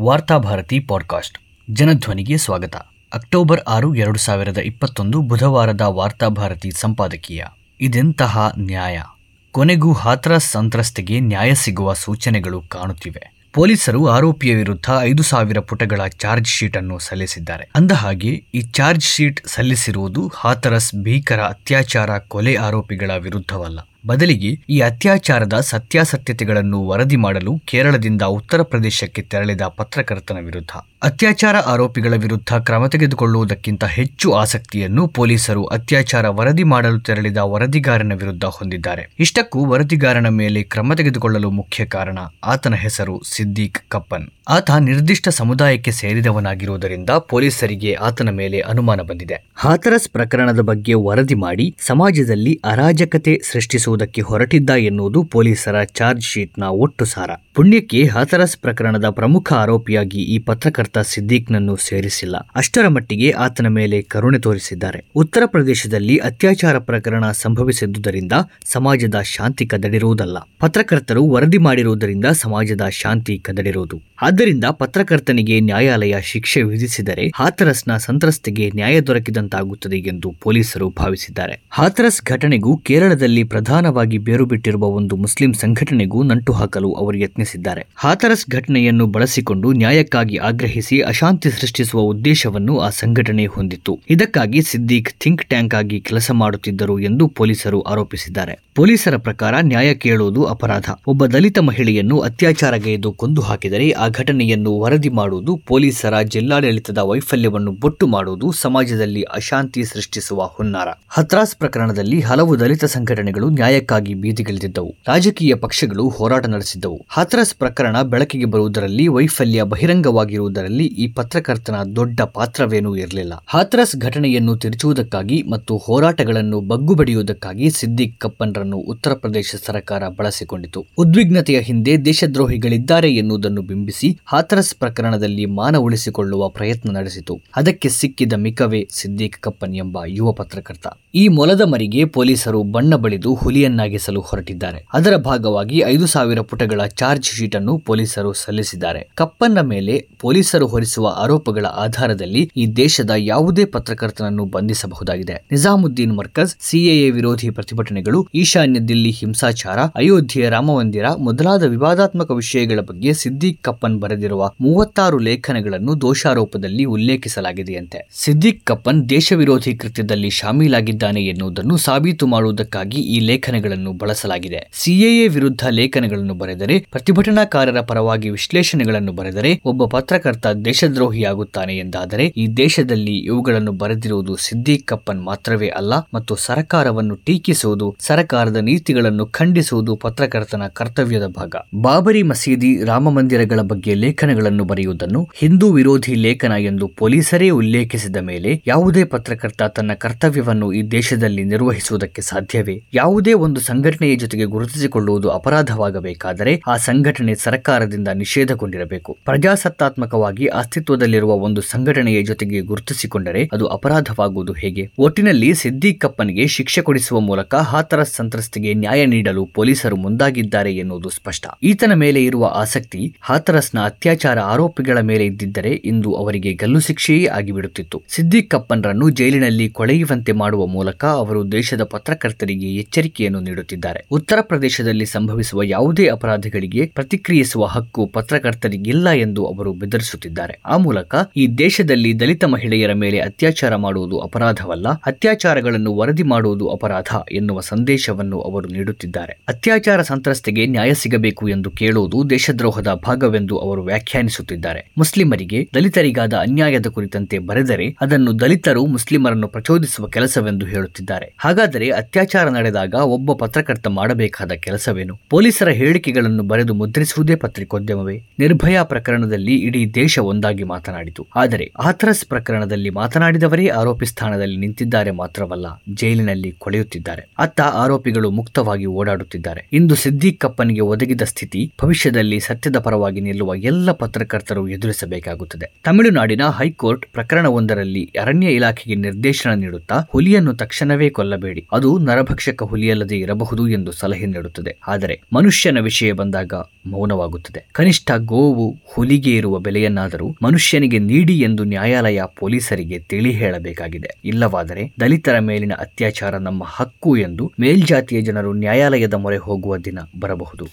Varthabharati podcast. ಜನಧ್ವನಿಗೆ ಸ್ವಾಗತ. October ಆರು, ಎರಡು ಸಾವಿರದ ಇಪ್ಪತ್ತೊಂದು ಬುಧವಾರದ ವಾರ್ತಾಭಾರತಿ ಸಂಪಾದಕೀಯ. ಇದೆಂತಹ ನ್ಯಾಯ? ಕೊನೆಗೂ ಹಾಥ್ರಸ್ ಸಂತ್ರಸ್ತೆಗೆ ನ್ಯಾಯ ಸಿಗುವ ಸೂಚನೆಗಳು ಕಾಣುತ್ತಿವೆ. ಪೊಲೀಸರು ಆರೋಪಿಯ ವಿರುದ್ಧ ಐದು ಸಾವಿರ ಪುಟಗಳ ಚಾರ್ಜ್ ಶೀಟ್ ಅನ್ನು ಸಲ್ಲಿಸಿದ್ದಾರೆ. ಅಂದಹಾಗೆ ಈ ಚಾರ್ಜ್ ಶೀಟ್ ಸಲ್ಲಿಸಿರುವುದು ಹಾಥರಸ್ ಭೀಕರ ಅತ್ಯಾಚಾರ ಕೊಲೆ ಆರೋಪಿಗಳ ವಿರುದ್ಧವಲ್ಲ. ಬದಲಿಗೆ ಈ ಅತ್ಯಾಚಾರದ ಸತ್ಯಾಸತ್ಯತೆಗಳನ್ನು ವರದಿ ಮಾಡಲು ಕೇರಳದಿಂದ ಉತ್ತರ ಪ್ರದೇಶಕ್ಕೆ ತೆರಳಿದ ಪತ್ರಕರ್ತನ ವಿರುದ್ಧ. ಅತ್ಯಾಚಾರ ಆರೋಪಿಗಳ ವಿರುದ್ಧ ಕ್ರಮ ತೆಗೆದುಕೊಳ್ಳುವುದಕ್ಕಿಂತ ಹೆಚ್ಚು ಆಸಕ್ತಿಯನ್ನು ಪೊಲೀಸರು ಅತ್ಯಾಚಾರ ವರದಿ ಮಾಡಲು ತೆರಳಿದ ವರದಿಗಾರನ ವಿರುದ್ಧ ಹೊಂದಿದ್ದಾರೆ. ಇಷ್ಟಕ್ಕೂ ವರದಿಗಾರನ ಮೇಲೆ ಕ್ರಮ ತೆಗೆದುಕೊಳ್ಳಲು ಮುಖ್ಯ ಕಾರಣ ಆತನ ಹೆಸರು ಸಿದ್ದೀಕ್ ಕಪ್ಪನ್. ಆತ ನಿರ್ದಿಷ್ಟ ಸಮುದಾಯಕ್ಕೆ ಸೇರಿದವನಾಗಿರುವುದರಿಂದ ಪೊಲೀಸರಿಗೆ ಆತನ ಮೇಲೆ ಅನುಮಾನ ಬಂದಿದೆ. ಹಾಥರಸ್ ಪ್ರಕರಣದ ಬಗ್ಗೆ ವರದಿ ಮಾಡಿ ಸಮಾಜದಲ್ಲಿ ಅರಾಜಕತೆ ಸೃಷ್ಟಿಸುವುದಕ್ಕೆ ಹೊರಟಿದ್ದ ಎನ್ನುವುದು ಪೊಲೀಸರ ಚಾರ್ಜ್ ಶೀಟ್ನ ಒಟ್ಟು ಸಾರ. ಪುಣ್ಯಕ್ಕೆ ಹಾಥರಸ್ ಪ್ರಕರಣದ ಪ್ರಮುಖ ಆರೋಪಿಯಾಗಿ ಈ ಪತ್ರಕರ್ತ ಸಿದ್ದೀಕ್ನನ್ನು ಸೇರಿಸಿಲ್ಲ. ಅಷ್ಟರ ಮಟ್ಟಿಗೆ ಆತನ ಮೇಲೆ ಕರುಣೆ ತೋರಿಸಿದ್ದಾರೆ. ಉತ್ತರ ಪ್ರದೇಶದಲ್ಲಿ ಅತ್ಯಾಚಾರ ಪ್ರಕರಣ ಸಂಭವಿಸಿದ್ದುದರಿಂದ ಸಮಾಜದ ಶಾಂತಿ ಕದಡಿರುವುದಲ್ಲ. ಪತ್ರಕರ್ತರು ವರದಿ ಮಾಡಿರುವುದರಿಂದ ಸಮಾಜದ ಶಾಂತಿ ಕದಡಿರುವುದು. ಆದ್ದರಿಂದ ಪತ್ರಕರ್ತನಿಗೆ ನ್ಯಾಯಾಲಯ ಶಿಕ್ಷೆ ವಿಧಿಸಿದರೆ ಹಾಥರಸ್ನ ಸಂತ್ರಸ್ತೆಗೆ ನ್ಯಾಯ ದೊರಕಿದಂತಾಗುತ್ತದೆ ಎಂದು ಪೊಲೀಸರು ಭಾವಿಸಿದ್ದಾರೆ. ಹಾಥರಸ್ ಘಟನೆಗೂ ಕೇರಳದಲ್ಲಿ ಪ್ರಧಾನವಾಗಿ ಬೇರು ಬಿಟ್ಟಿರುವ ಒಂದು ಮುಸ್ಲಿಂ ಸಂಘಟನೆಗೂ ನಂಟು ಹಾಕಲು ಅವರು ಯತ್ನಿಸಿದ್ದಾರೆ. ಹಾಥರಸ್ ಘಟನೆಯನ್ನು ಬಳಸಿಕೊಂಡು ನ್ಯಾಯಕ್ಕಾಗಿ ಆಗ್ರಹಿಸಿ ಅಶಾಂತಿ ಸೃಷ್ಟಿಸುವ ಉದ್ದೇಶವನ್ನು ಆ ಸಂಘಟನೆ ಹೊಂದಿತ್ತು. ಇದಕ್ಕಾಗಿ ಸಿದ್ದೀಕ್ ಥಿಂಕ್ ಟ್ಯಾಂಕ್ ಆಗಿ ಕೆಲಸ ಮಾಡುತ್ತಿದ್ದರು ಎಂದು ಪೊಲೀಸರು ಆರೋಪಿಸಿದ್ದಾರೆ. ಪೊಲೀಸರ ಪ್ರಕಾರ ನ್ಯಾಯ ಕೇಳುವುದು ಅಪರಾಧ. ಒಬ್ಬ ದಲಿತ ಮಹಿಳೆಯನ್ನು ಅತ್ಯಾಚಾರಗೈದು ಕೊಂದು ಹಾಕಿದರೆ ಆ ಘಟನೆಯನ್ನು ವರದಿ ಮಾಡುವುದು ಪೊಲೀಸರ ಜಿಲ್ಲಾಡಳಿತದ ವೈಫಲ್ಯವನ್ನು ಬೊಟ್ಟು ಮಾಡುವುದು ಸಮಾಜದಲ್ಲಿ ಅಶಾಂತಿ ಸೃಷ್ಟಿಸುವ ಹುನ್ನಾರ. ಹತ್ರಾಸ್ ಪ್ರಕರಣದಲ್ಲಿ ಹಲವು ದಲಿತ ಸಂಘಟನೆಗಳು ನ್ಯಾಯಕ್ಕಾಗಿ ಬೀದಿಗಿಳಿದಿದ್ದವು. ರಾಜಕೀಯ ಪಕ್ಷಗಳು ಹೋರಾಟ ನಡೆಸಿದ್ದವು. ಹಾಥರಸ್ ಪ್ರಕರಣ ಬೆಳಕಿಗೆ ಬರುವುದರಲ್ಲಿ ವೈಫಲ್ಯ ಬಹಿರಂಗವಾಗಿರುವುದರಲ್ಲಿ ಈ ಪತ್ರಕರ್ತನ ದೊಡ್ಡ ಪಾತ್ರವೇನೂ ಇರಲಿಲ್ಲ. ಹಾಥರಸ್ ಘಟನೆಯನ್ನು ತಿರುಚುವುದಕ್ಕಾಗಿ ಮತ್ತು ಹೋರಾಟಗಳನ್ನು ಬಗ್ಗುಬಡಿಯುವುದಕ್ಕಾಗಿ ಸಿದ್ದಿಕ್ ಕಪ್ಪನ್ರನ್ನು ಉತ್ತರ ಪ್ರದೇಶ ಸರ್ಕಾರ ಬಳಸಿಕೊಂಡಿತು. ಉದ್ವಿಗ್ನತೆಯ ಹಿಂದೆ ದೇಶದ್ರೋಹಿಗಳಿದ್ದಾರೆ ಎನ್ನುವುದನ್ನು ಬಿಂಬಿಸಿ ಹಾಥರಸ್ ಪ್ರಕರಣದಲ್ಲಿ ಮಾನ ಉಳಿಸಿಕೊಳ್ಳುವ ಪ್ರಯತ್ನ ನಡೆಸಿತು. ಅದಕ್ಕೆ ಸಿಕ್ಕಿದ ಮಿಕವೇ ಸಿದ್ದಿಕ್ ಕಪ್ಪನ್ ಎಂಬ ಯುವ ಪತ್ರಕರ್ತ. ಈ ಮೊಲದ ಮರಿಗೆ ಪೊಲೀಸರು ಬಣ್ಣ ಬಳಿದು ಹುಲಿಯನ್ನಾಗಿಸಲು ಹೊರಟಿದ್ದಾರೆ. ಅದರ ಭಾಗವಾಗಿ ಐದು ಸಾವಿರ ಪುಟಗಳ ಚಾರ್ಜ್ ಶೀಟ್ ಅನ್ನು ಪೊಲೀಸರು ಸಲ್ಲಿಸಿದ್ದಾರೆ. ಕಪ್ಪನ್ನ ಮೇಲೆ ಪೊಲೀಸರು ಹೊರಿಸುವ ಆರೋಪಗಳ ಆಧಾರದಲ್ಲಿ ಈ ದೇಶದ ಯಾವುದೇ ಪತ್ರಕರ್ತನನ್ನು ಬಂಧಿಸಬಹುದಾಗಿದೆ. ನಿಜಾಮುದ್ದೀನ್ ಮರ್ಕಜ್, ಸಿಎಎ ವಿರೋಧಿ ಪ್ರತಿಭಟನೆಗಳು, ಈಶಾನ್ಯ ದಿಲ್ಲಿ ಹಿಂಸಾಚಾರ, ಅಯೋಧ್ಯೆ ರಾಮಮಂದಿರ ಮೊದಲಾದ ವಿವಾದಾತ್ಮಕ ವಿಷಯಗಳ ಬಗ್ಗೆ ಸಿದ್ದೀಕ್ ಕಪ್ಪನ್ ಬರೆದಿರುವ ಮೂವತ್ತಾರು ಲೇಖನಗಳನ್ನು ದೋಷಾರೋಪದಲ್ಲಿ ಉಲ್ಲೇಖಿಸಲಾಗಿದೆಯಂತೆ. ಸಿದ್ದಿಕ್ ಕಪ್ಪನ್ ದೇಶ ವಿರೋಧಿ ಕೃತ್ಯದಲ್ಲಿ ಶಾಮೀಲಾಗಿದ್ದಾನೆ ಎನ್ನುವುದನ್ನು ಸಾಬೀತು ಮಾಡುವುದಕ್ಕಾಗಿ ಈ ಲೇಖನಗಳನ್ನು ಬಳಸಲಾಗಿದೆ. ಸಿಎಎ ವಿರುದ್ಧ ಲೇಖನಗಳನ್ನು ಬರೆದರೆ, ಪ್ರತಿಭಟನಾಕಾರರ ಪರವಾಗಿ ವಿಶ್ಲೇಷಣೆಗಳನ್ನು ಬರೆದರೆ, ಒಬ್ಬ ಪತ್ರಕರ್ತ ದೇಶದ್ರೋಹಿಯಾಗುತ್ತಾನೆ ಎಂದಾದರೆ, ಈ ದೇಶದಲ್ಲಿ ಇವುಗಳನ್ನು ಬರೆದಿರುವುದು ಸಿದ್ದೀಕ್ ಕಪ್ಪನ್ ಮಾತ್ರವೇ ಅಲ್ಲ, ಮತ್ತು ಸರಕಾರವನ್ನು ಟೀಕಿಸುವುದು, ಸರಕಾರದ ನೀತಿಗಳನ್ನು ಖಂಡಿಸುವುದು ಪತ್ರಕರ್ತನ ಕರ್ತವ್ಯದ ಭಾಗ. ಬಾಬರಿ ಮಸೀದಿ ರಾಮ ಮಂದಿರಗಳ ಬಗ್ಗೆ ಲೇಖನಗಳನ್ನು ಬರೆಯುವುದನ್ನು ಹಿಂದೂ ವಿರೋಧಿ ಲೇಖನ ಎಂದು ಪೊಲೀಸರೇ ಉಲ್ಲೇಖಿಸಿದ ಮೇಲೆ, ಯಾವುದೇ ಪತ್ರಕರ್ತ ತನ್ನ ಕರ್ತವ್ಯವನ್ನು ಈ ದೇಶದಲ್ಲಿ ನಿರ್ವಹಿಸುವುದಕ್ಕೆ ಸಾಧ್ಯವೇ? ಯಾವುದೇ ಒಂದು ಸಂಘಟನೆಯ ಜೊತೆಗೆ ಗುರುತಿಸಿಕೊಳ್ಳುವುದು ಅಪರಾಧವಾಗಬೇಕಾದರೆ ಆ ಸಂಘಟನೆ ಸರ್ಕಾರದಿಂದ ನಿಷೇಧಗೊಂಡಿರಬೇಕು. ಪ್ರಜಾಸತ್ತಾತ್ಮಕವಾಗಿ ಅಸ್ತಿತ್ವದಲ್ಲಿರುವ ಒಂದು ಸಂಘಟನೆಯ ಜೊತೆಗೆ ಗುರುತಿಸಿಕೊಂಡರೆ ಅದು ಅಪರಾಧವಾಗುವುದು ಹೇಗೆ? ಒಟ್ಟಿನಲ್ಲಿ ಸಿದ್ದೀಕ್ ಕಪ್ಪನ್ಗೆ ಶಿಕ್ಷೆ ಕೊಡಿಸುವ ಮೂಲಕ ಹಾತರ ಸಂತ್ರಸ್ತಿಗೆ ನ್ಯಾಯ ನೀಡಲು ಪೊಲೀಸರು ಮುಂದಾಗಿದ್ದಾರೆ ಎನ್ನುವುದು ಸ್ಪಷ್ಟ. ಈತನ ಮೇಲೆ ಇರುವ ಆಸಕ್ತಿ, ಹಾತರಸ್ನ ಅತ್ಯಾಚಾರ ಆರೋಪಿಗಳ ಮೇಲೆ ಇದ್ದಿದ್ದರೆ ಇಂದು ಅವರಿಗೆ ಗಲ್ಲು ಶಿಕ್ಷೆಯೇ ಆಗಿಬಿಡುತ್ತಿತ್ತು. ಸಿದ್ದೀಕ್ ಕಪ್ಪನ್ರನ್ನು ಜೈಲಿನಲ್ಲಿ ಕೊಳೆಯುವಂತೆ ಮಾಡುವ ಮೂಲಕ ಅವರು ದೇಶದ ಪತ್ರಕರ್ತರಿಗೆ ಎಚ್ಚರಿಕೆಯನ್ನು ನೀಡುತ್ತಿದ್ದಾರೆ. ಉತ್ತರ ಪ್ರದೇಶದಲ್ಲಿ ಸಂಭವಿಸುವ ಯಾವುದೇ ಅಪರಾಧಗಳಿಗೆ ಪ್ರತಿಕ್ರಿಯಿಸುವ ಹಕ್ಕು ಪತ್ರಕರ್ತರಿಗಿಲ್ಲ ಎಂದು ಅವರು ಬೆದರಿಸುತ್ತಿದ್ದಾರೆ. ಆ ಮೂಲಕ ಈ ದೇಶದಲ್ಲಿ ದಲಿತ ಮಹಿಳೆಯರ ಮೇಲೆ ಅತ್ಯಾಚಾರ ಮಾಡುವುದು ಅಪರಾಧವಲ್ಲ, ಅತ್ಯಾಚಾರಗಳನ್ನು ವರದಿ ಮಾಡುವುದು ಅಪರಾಧ ಎನ್ನುವ ಸಂದೇಶವನ್ನು ಅವರು ನೀಡುತ್ತಿದ್ದಾರೆ. ಅತ್ಯಾಚಾರ ಸಂತ್ರಸ್ತೆಗೆ ನ್ಯಾಯ ಸಿಗಬೇಕು ಎಂದು ಕೇಳುವುದು ದೇಶದ್ರೋಹದ ಭಾಗವೆಂದು ಅವರು ವ್ಯಾಖ್ಯಾನಿಸುತ್ತಿದ್ದಾರೆ. ಮುಸ್ಲಿಮರಿಗೆ ದಲಿತರಿಗಾದ ಅನ್ಯಾಯದ ಕುರಿತಂತೆ ಬರೆದರೆ ಅದನ್ನು ದಲಿತರು ಮುಸ್ಲಿಮರನ್ನು ಪ್ರಚೋದಿಸುವ ಕೆಲಸವೆಂದು ಹೇಳುತ್ತಿದ್ದಾರೆ. ಹಾಗಾದರೆ ಅತ್ಯಾಚಾರ ನಡೆದಾಗ ಒಬ್ಬ ಪತ್ರಕರ್ತ ಮಾಡಬೇಕಾದ ಕೆಲಸವೇನು? ಪೊಲೀಸರ ಹೇಳಿಕೆಗಳನ್ನು ಬರೆದು ಮುದ್ರಿಸುವುದೇ ಪತ್ರಿಕೋದ್ಯಮವೇ? ನಿರ್ಭಯಾ ಪ್ರಕರಣದಲ್ಲಿ ಇಡೀ ದೇಶ ಒಂದಾಗಿ ಮಾತನಾಡಿತು. ಆದರೆ ಆಥರಸ್ ಪ್ರಕರಣದಲ್ಲಿ ಮಾತನಾಡಿದವರೇ ಆರೋಪಿ ಸ್ಥಾನದಲ್ಲಿ ನಿಂತಿದ್ದಾರೆ ಮಾತ್ರವಲ್ಲ, ಜೈಲಿನಲ್ಲಿ ಕೊಳೆಯುತ್ತಿದ್ದಾರೆ. ಅತ್ತ ಆರೋಪಿಗಳು ಮುಕ್ತವಾಗಿ ಓಡಾಡುತ್ತಿದ್ದಾರೆ. ಇಂದು ಸಿದ್ದೀಕ್ ಕಪ್ಪನಿಗೆ ಒದಗಿದ ಸ್ಥಿತಿ, ಭವಿಷ್ಯದಲ್ಲಿ ಸತ್ಯದ ಪರವಾಗಿ ನಿಲ್ಲುವ ಎಲ್ಲ ಪತ್ರಕರ್ತರು ಎದುರಿಸಬೇಕಾಗುತ್ತದೆ. ತಮಿಳುನಾಡಿನ ಹೈಕೋರ್ಟ್ ಪ್ರಕರಣವೊಂದರಲ್ಲಿ ಅರಣ್ಯ ಇಲಾಖೆಗೆ ನಿರ್ದೇಶನ ನೀಡುತ್ತಾ ಹುಲಿಯನ್ನು ತಕ್ಷಣವೇ ಕೊಲ್ಲಬೇಡಿ. ಅದು ನರಭಕ್ಷಕ ಹುಲಿಯಲ್ಲ. ಮಾತನಾಡಲದೇ ಇರಬಹುದು ಎಂದು ಸಲಹೆ ನೀಡುತ್ತದೆ. ಆದರೆ ಮನುಷ್ಯನ ವಿಷಯ ಬಂದಾಗ ಮೌನವಾಗುತ್ತದೆ. ಕನಿಷ್ಠ ಗೋವು ಹುಲಿಗೆ ಇರುವ ಬೆಲೆಯನ್ನಾದರೂ ಮನುಷ್ಯನಿಗೆ ನೀಡಿ ಎಂದು ನ್ಯಾಯಾಲಯ ಪೊಲೀಸರಿಗೆ ತಿಳಿ ಹೇಳಬೇಕಾಗಿದೆ. ಇಲ್ಲವಾದರೆ ದಲಿತರ ಮೇಲಿನ ಅತ್ಯಾಚಾರ ನಮ್ಮ ಹಕ್ಕು ಎಂದು ಮೇಲ್ಜಾತಿಯ ಜನರು ನ್ಯಾಯಾಲಯದ ಮೊರೆ ಹೋಗುವ ದಿನ ಬರಬಹುದು.